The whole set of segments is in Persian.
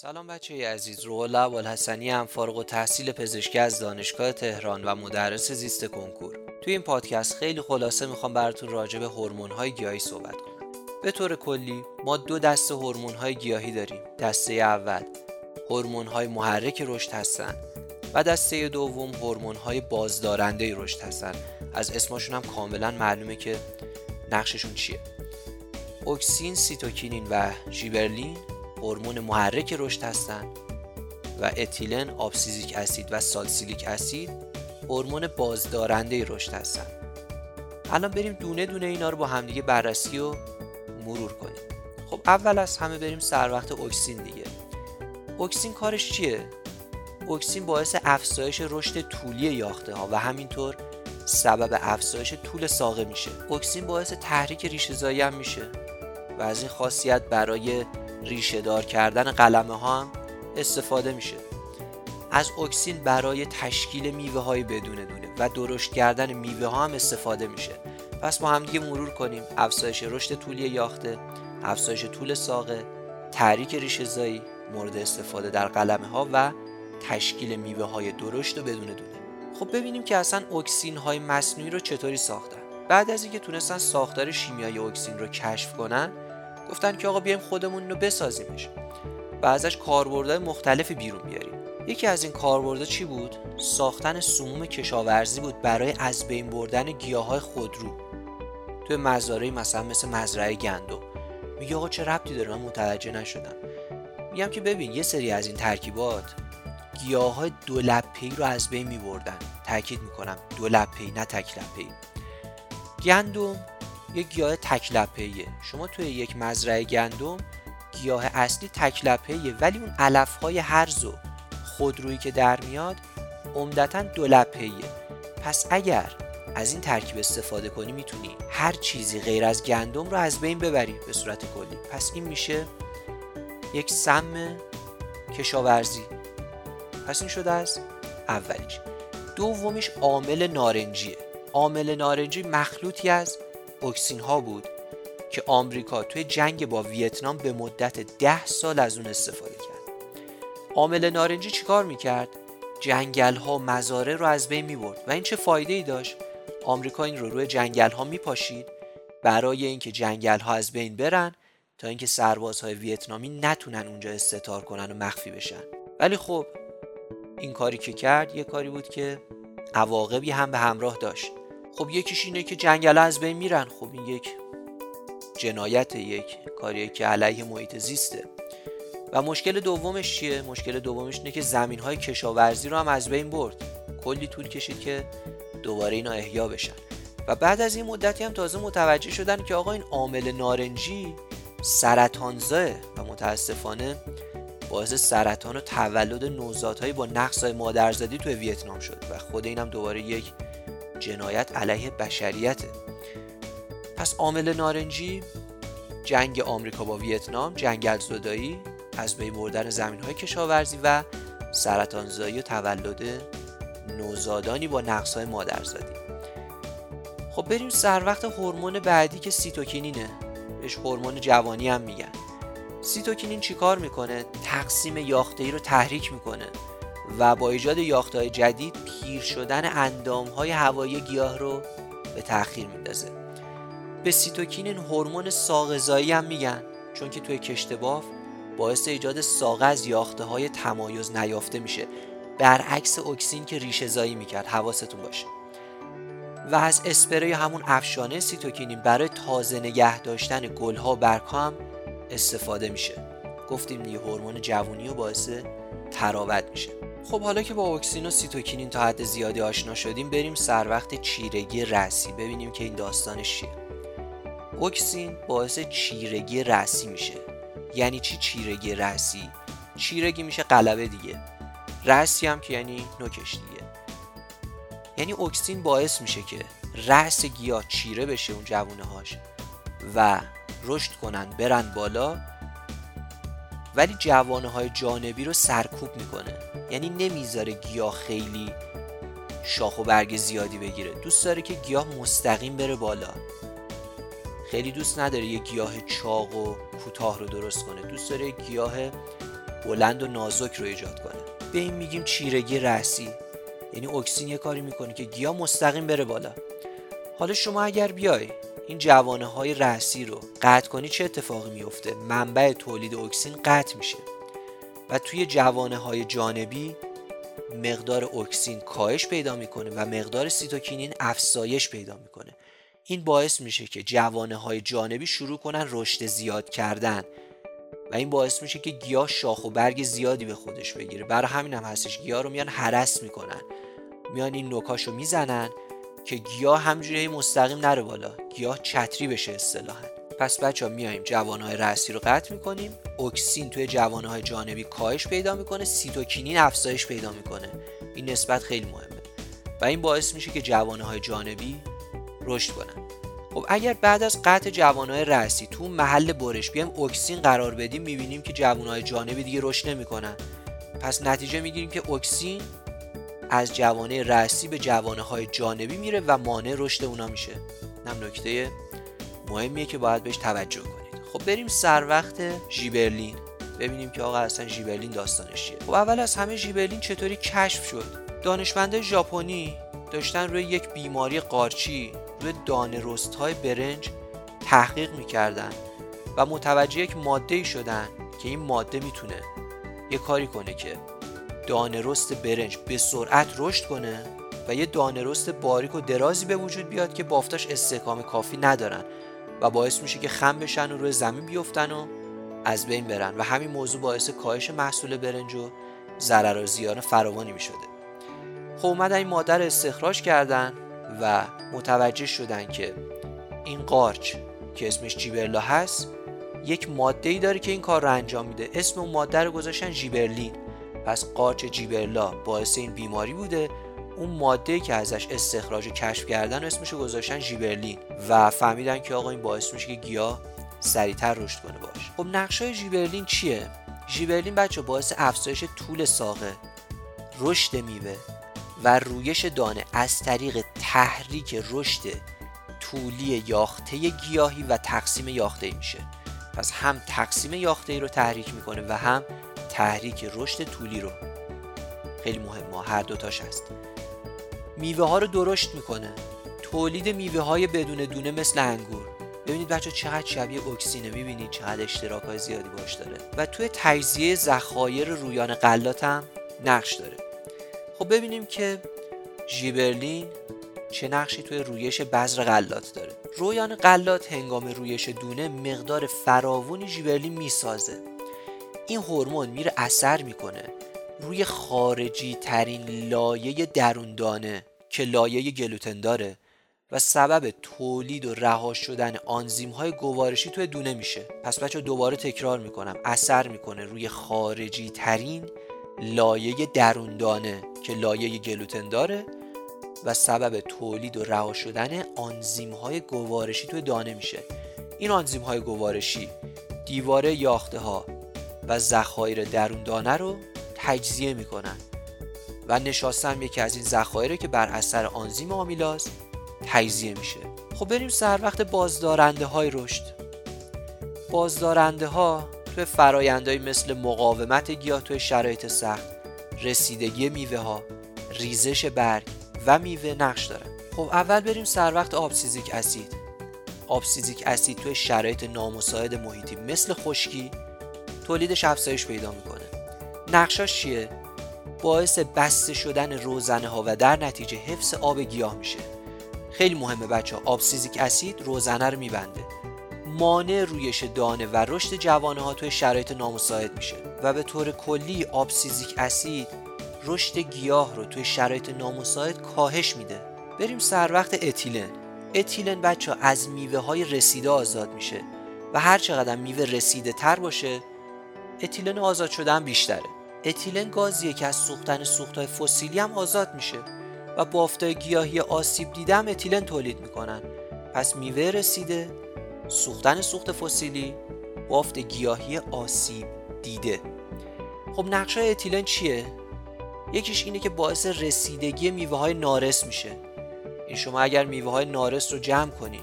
سلام بچه عزیز روحالله ابوالحسنی هم فارغ و تحصیل پزشکی از دانشگاه تهران و مدرس زیست کنکور. توی این پادکست خیلی خلاصه می‌خوام براتون راجع به هورمون های گیاهی صحبت کنم. به طور کلی ما دو دسته هورمون های گیاهی داریم. دسته اول هورمون های محرک رشد هستن و دسته دوم هورمون های بازدارنده رشد هستن. از اسمشون هم کاملا معلومه که نقششون چیه. اکسین، سیتوکینین و ژیبرلین هورمون محرک رشد هستند و اتیلن، آبسیزیک اسید و سالسیلیک اسید هورمون بازدارنده رشد هستند. الان بریم دونه دونه اینا رو با همدیگه بررسی و مرور کنیم. خب اول از همه بریم سر وقت اکسین دیگه. اکسین کارش چیه؟ اکسین باعث افزایش رشد طولی یاخته ها و همینطور سبب افزایش طول ساقه میشه. اکسین باعث تحریک ریشه هم میشه و از این خاصیت برای ریشه دار کردن قلمه ها هم استفاده میشه. از اکسین برای تشکیل میوه های بدون دونه و درشت کردن میوه ها هم استفاده میشه. پس با هم دیگه مرور کنیم. افزایش رشد طولی یاخته افزایش طول ساقه تحریک ریشه زایی مورد استفاده در قلمه ها و تشکیل میوه های درشت و بدون دونه. خب ببینیم که اصلا اکسین های مصنوعی رو چطوری ساختن. بعد از اینکه تونستن ساختار شیمیایی اکسین رو کشف کنن گفتن که آقا بیایم خودمون رو بسازیمش. و ازش کاربردهای مختلفی بیرون بیاریم. یکی از این کاربردها چی بود؟ ساختن سموم کشاورزی بود برای از بین بردن گیاهای خودرو. توی مزارعی مثلا مثل مزرعه گندو میگه آقا چه ربطی داره؟ من متوجه نشدم. میگم که ببین یه سری از این ترکیبات گیاه های دو رو از بین می بردن تاکید می‌کنم دو نه تک گندم یک گیاه تکلپهیه شما توی یک مزرعه گندم گیاه اصلی تکلپهیه ولی اون علف های هرز و خودرویی که در میاد عمدتا دولپهیه پس اگر از این ترکیب استفاده کنی می‌تونی هر چیزی غیر از گندم رو از بین ببری به صورت کلی. پس این میشه یک سم کشاورزی. پس این شده از اولیش. دومیش عامل نارنجیه. عامل نارنجی مخلوطی از اکسین ها بود که آمریکا توی جنگ با ویتنام به مدت ده سال از اون استفاده کرد. عامل نارنجی چیکار می‌کرد؟ جنگل ها مزاره رو از بین می‌برد و این چه فایده ای داشت؟ آمریکا این رو روی جنگل ها میپاشید برای اینکه جنگل ها از بین برن تا اینکه سربازهای ویتنامی نتونن اونجا استتار کنن و مخفی بشن. ولی خب این کاری که کرد یه کاری بود که عواقبی هم به همراه داشت. خب یکیش اینه که جنگل از بین میرن. خب این یک جنایت یک کاریه که علیه محیط زیسته. و مشکل دومش چیه؟ مشکل دومش اینه که زمین های کشاورزی رو هم از بین برد. کلی طول کشید که دوباره اینا احیا بشن. و بعد از این مدتی هم تازه متوجه شدن که آقا این عامل نارنجی سرطانزاه و متاسفانه باعث سرطان و تولد نوزادهایی با نقص مادرزادی توی ویتنام شد. و خود اینم دوباره یک جنایت علیه بشریته. پس عامل نارنجی جنگ آمریکا با ویتنام جنگل زدایی از بین بردن زمین های کشاورزی و سرطانزایی و تولد نوزادانی با نقص های مادرزادی. خب بریم سر وقت هورمون بعدی که سیتوکینینه. بهش هورمون جوانی هم میگن. سیتوکینین چیکار می‌کنه؟ تقسیم یاخته ای رو تحریک می‌کنه. و با ایجاد یاخته‌های جدید پیر شدن اندامهای هوایی گیاه رو به تأخیر میندازه. به سیتوکینین هورمون ساقه‌زایی هم میگن چون که توی کشت بافت باعث ایجاد ساقه از یاخته های تمایز نیافته میشه. برعکس اکسین که ریشه زایی می‌کرد حواستون باشه. و از اسپری همون افشانه سیتوکینین برای تازه نگه داشتن گلها و برگها استفاده میشه. گفتیم دیگه هورمون جوونی و باعث طراوت میشه. خب حالا که با اوکسین و سیتوکینین تا حد زیادی آشنا شدیم بریم سر وقت چیرگی رأسی ببینیم که این داستانش چیه. اوکسین باعث چیرگی رسی میشه. یعنی چی چیرگی رسی؟ چیرگی میشه قلبه دیگه. رسی هم که یعنی نوکش دیگه. یعنی اوکسین باعث میشه که رأس گیاه چیره بشه اون جوونه هاش و رشد کنن برن بالا ولی جوانه های جانبی رو سرکوب می‌کنه. یعنی نمی‌ذاره گیاه خیلی شاخ و برگ زیادی بگیره. دوست داره که گیاه مستقیم بره بالا. خیلی دوست نداره یه گیاه چاق و کوتاه رو درست کنه. دوست داره گیاه بلند و نازک رو ایجاد کنه. به این میگیم چیرگی رأسی یعنی اکسین یه کاری می‌کنه که گیاه مستقیم بره بالا. حالا شما اگر بیای این جوانه های رأسی رو قطع کنی چه اتفاقی میفته منبع تولید اکسین قطع میشه. و توی جوانه های جانبی مقدار اکسین کاهش پیدا می‌کنه و مقدار سیتوکینین افزایش پیدا می‌کنه. این باعث میشه که جوانه های جانبی شروع کنن رشد زیاد کردن. و این باعث میشه که گیاه شاخ و برگ زیادی به خودش بگیره. برای همین هم هستش. گیاه رو میان حرس می‌کنن. میان این نوکاشو می‌زنن. که گیاه همجوری مستقیم نره بالا. گیاه چتری بشه اصطلاحا. پس بچه ها میایم جوانهای رأسی رو قطع می‌کنیم. اکسین توی جوانهای جانبی کاهش پیدا می‌کنه. سیتوکینین افزایش پیدا می‌کنه. این نسبت خیلی مهمه. و این باعث میشه که جوانهای جانبی رشد کنن. خب اگر بعد از قطع جوانهای رأسی تو محل برش بیایم اکسین قرار بدیم می‌بینیم که جوانهای جانبی دیگه رشد نمی‌کنن. پس نتیجه می‌گیریم که اکسین از جوانه رأسی به جوانه های جانبی میره و مانع رشد اونا میشه. هم نکته مهمیه که باید بهش توجه کنید. خب بریم سر وقت ژیبرلین. ببینیم که آقا اصلا ژیبرلین داستانش چیه. خب اول از همه ژیبرلین چطوری کشف شد؟ دانشمنده ژاپنی داشتن روی یک بیماری قارچی روی دانه رست های برنج تحقیق می‌کردن و متوجه یک ماده ای شدن که این ماده می‌تونه یه کاری کنه که دانه رست برنج به سرعت رشد کنه و یه دانه رست باریک و درازی به وجود بیاد که بافتاش استحکام کافی ندارن و باعث میشه که خم بشن و روی زمین بیفتن و از بین برن. و همین موضوع باعث کاهش محصول برنج و ضرر و زیان فراوانی می‌شده. خب اومدن این ماده رو استخراج کردن و متوجه شدن که این قارچ که اسمش جیبرلا هست یک ماده ای داره که این کار رو انجام میده. اسم اون ماده رو گذاشتن جیبرلین. پس قارچ جیبرلا باعث این بیماری بوده. اون ماده که ازش استخراج و کشف کردن اسمش رو گذاشتن ژیبرلین و فهمیدن که آقا این باعث میشه که گیاه سریعتر رشد کنه باش. خب نقشه ژیبرلین چیه؟ ژیبرلین بچه باعث افزایش طول ساقه رشد میوه و رویش دانه از طریق تحریک رشد طولی یاخته گیاهی و تقسیم یاخته میشه. پس هم تقسیم یاخته ای رو تحریک می‌کنه و هم تحریک رشد طولی رو. خیلی مهمه هر دوتاش هست. میوه ها رو درشت می‌کنه. تولید میوه های بدون دونه مثل انگور. ببینید بچه چقدر شبیه اکسینه می‌بینید چقدر اشتراک های زیادی باش داره. و توی تجزیه ذخایر رویان قلات هم نقش داره. خب ببینیم که ژیبرلین چه نقشی توی رویش بذر غلات داره. رویان غلات هنگام رویش دونه مقدار فراوونی ژیبرلین می‌سازه. این هورمون میره اثر می‌کنه. روی خارجی ترین لایه دروندانه که لایه گلوتن داره و سبب تولید و رها شدن آنزیم های گوارشی توی دونه میشه. پس بچه دوباره تکرار می‌کنم. اثر می‌کنه روی خارجی ترین لایه دروندانه که لایه گلوتن داره و سبب تولید و رها شدن آنزیم های گوارشی توی دانه میشه. این آنزیم های گوارشی دیواره یاخته ها و ذخایر درون دانه رو تجزیه می‌کنن. و نشاستن یکی از این ذخایر که بر اثر آنزیم آمیلاز تجزیه میشه. خب بریم سر وقت بازدارنده های رشد. بازدارنده ها توی فرایندهایی مثل مقاومت گیاه توی شرایط سخت رسیدگی میوه ها ریزش برگ و میوه نقش دارن. خب اول بریم سر وقت آبسیزیک اسید. آبسیزیک اسید توی شرایط نامساعد محیطی مثل خشکی تولیدش افزایش پیدا می‌کنه. نقشاش چیه؟ باعث بسته شدن روزنه ها و در نتیجه حفظ آب گیاه میشه. خیلی مهمه بچه ها آبسیزیک اسید روزنه رو میبنده. مانع رویش دانه و رشد جوانه ها توی شرایط نامساعد میشه و به طور کلی آبسیزیک اسید رشد گیاه رو توی شرایط نامساعد کاهش میده. بریم سر وقت اتیلن اتیلن بچه ها از میوه های رسیده آزاد میشه و هر چقدر میوه رسیده تر باشه اتیلن آزاد شدن بیشتره. اتیلن گازیه که از سوختن سوختهای فسیلی هم آزاد میشه و بافتای گیاهی آسیب دیده هم اتیلن تولید می‌کنن. پس میوه رسیده سوختن سوخت فسیلی بافت گیاهی آسیب دیده. خب نقشه اتیلن چیه؟ یکیش اینه که باعث رسیدگی میوه های نارس میشه. این شما اگر میوه های نارس رو جمع کنی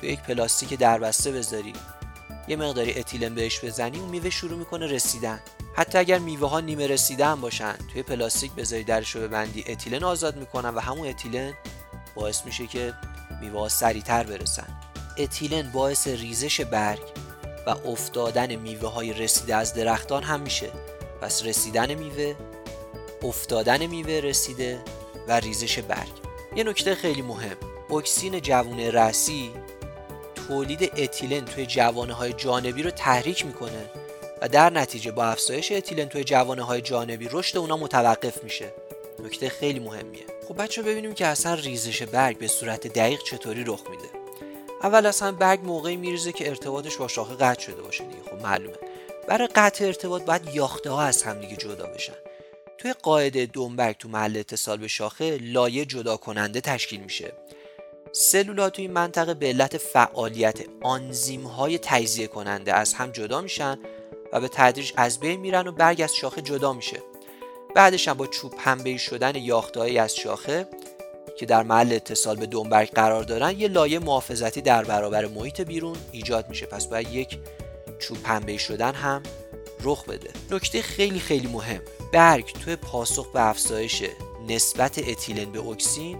تو یک پلاستیک دربسته بذاری. یه مقداری اتیلن بهش بزنی اون میوه شروع می‌کنه رسیدن. حتی اگر میوه ها نیمه رسیده باشن توی پلاستیک بذاری درش رو ببندی اتیلن آزاد می‌کنن و همون اتیلن باعث میشه که میوه ها سریعتر برسن. اتیلن باعث ریزش برگ و افتادن میوه های رسیده از درختان هم میشه. پس رسیدن میوه افتادن میوه رسیده و ریزش برگ. یه نکته خیلی مهم. اکسین جوونه رسی تولید اتیلن توی جوانه های جانبی رو تحریک می‌کنه و در نتیجه با افزایش اتیلن توی جوانه های جانبی رشد اونا متوقف میشه. نکته خیلی مهمیه. خب بچه ببینیم که اصلا ریزش برگ به صورت دقیق چطوری رخ میده. اول اصلا برگ موقعی میریزه که ارتباطش با شاخه قطع شده باشه دیگه خب معلومه. برای قطع ارتباط باید یاخته ها از همدیگه جدا بشن. توی قاعده دنبرگ تو محل اتصال به شاخه لایه جدا کننده تشکیل میشه. سلولات توی این منطقه به علت فعالیت آنزیم های تجزیه کننده از هم جدا میشن و به تدریج از بین میرن و برگ از شاخه جدا میشه. بعدش هم با چوب پنبه شدن یاختهایی از شاخه که در محل اتصال به دنبرگ قرار دارن یه لایه محافظتی در برابر محیط بیرون ایجاد میشه. پس باید یک چوب پنبه شدن هم رخ بده. نکته خیلی خیلی مهم. برگ توی پاسخ به افزایش نسبت اتیلن به اکسین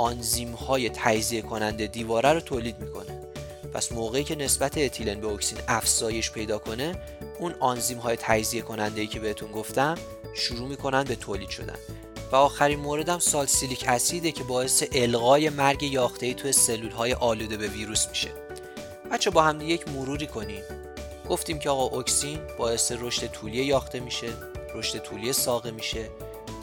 آنزیم های تجزیه کننده دیواره رو تولید می‌کنه. پس موقعی که نسبت اتیلن به اکسین افزایش پیدا کنه اون آنزیم های تجزیه کننده ای که بهتون گفتم شروع می‌کنن به تولید شدن. و آخرین موردم سالسیلیک اسیده که باعث الغای مرگ یاخته ای توی سلول های آلوده به ویروس میشه. بچه با هم یک مروری کنیم. گفتیم که آقا اکسین باعث رشد طولی یاخته میشه رشد طولی ساقه میشه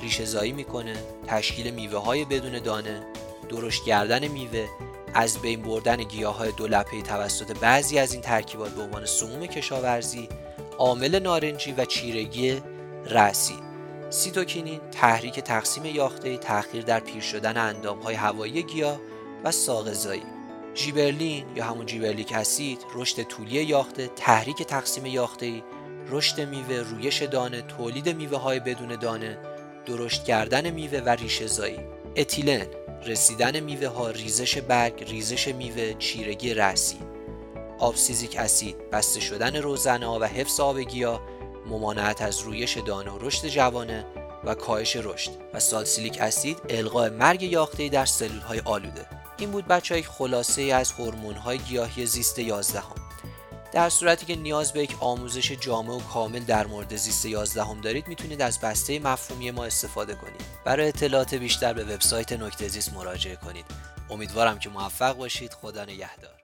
ریشه زایی می‌کنه تشکیل میوه های بدون دانه. درشت کردن میوه از بین بردن گیاه های دو لپه توسط بعضی از این ترکیبات به عنوان سموم کشاورزی عامل نارنجی و چیرگی رأسی. سیتوکینین تحریک تقسیم یاخته تأخیر در پیر شدن اندام های هوایی گیاه و ساغزایی جیبرلین یا همون جیبرلیک اسید رشد طولی یاخته تحریک تقسیم یاخته رشد میوه رویش دانه تولید میوه های بدون دانه درشت کردن میوه و ریشه زایی. اتیلن رسیدن میوه ها ریزش برگ ریزش میوه چیرگی رأسی آبسیزیک اسید بسته شدن روزنه و حفظ آب گیاه ممانعت از رویش دانه و رشد جوانه و کاهش رشد و سالسیلیک اسید القاء مرگ یاخته در سلول های آلوده این بود بچه های خلاصه از هورمون های گیاهی زیست 11 هم. در صورتی که نیاز به یک آموزش جامع و کامل در مورد زیست 11 هم دارید می‌تونید از بسته مفهومی ما استفاده کنید برای اطلاعات بیشتر به وبسایت نکته زیست مراجعه کنید. امیدوارم که موفق باشید. خدا نگهدار.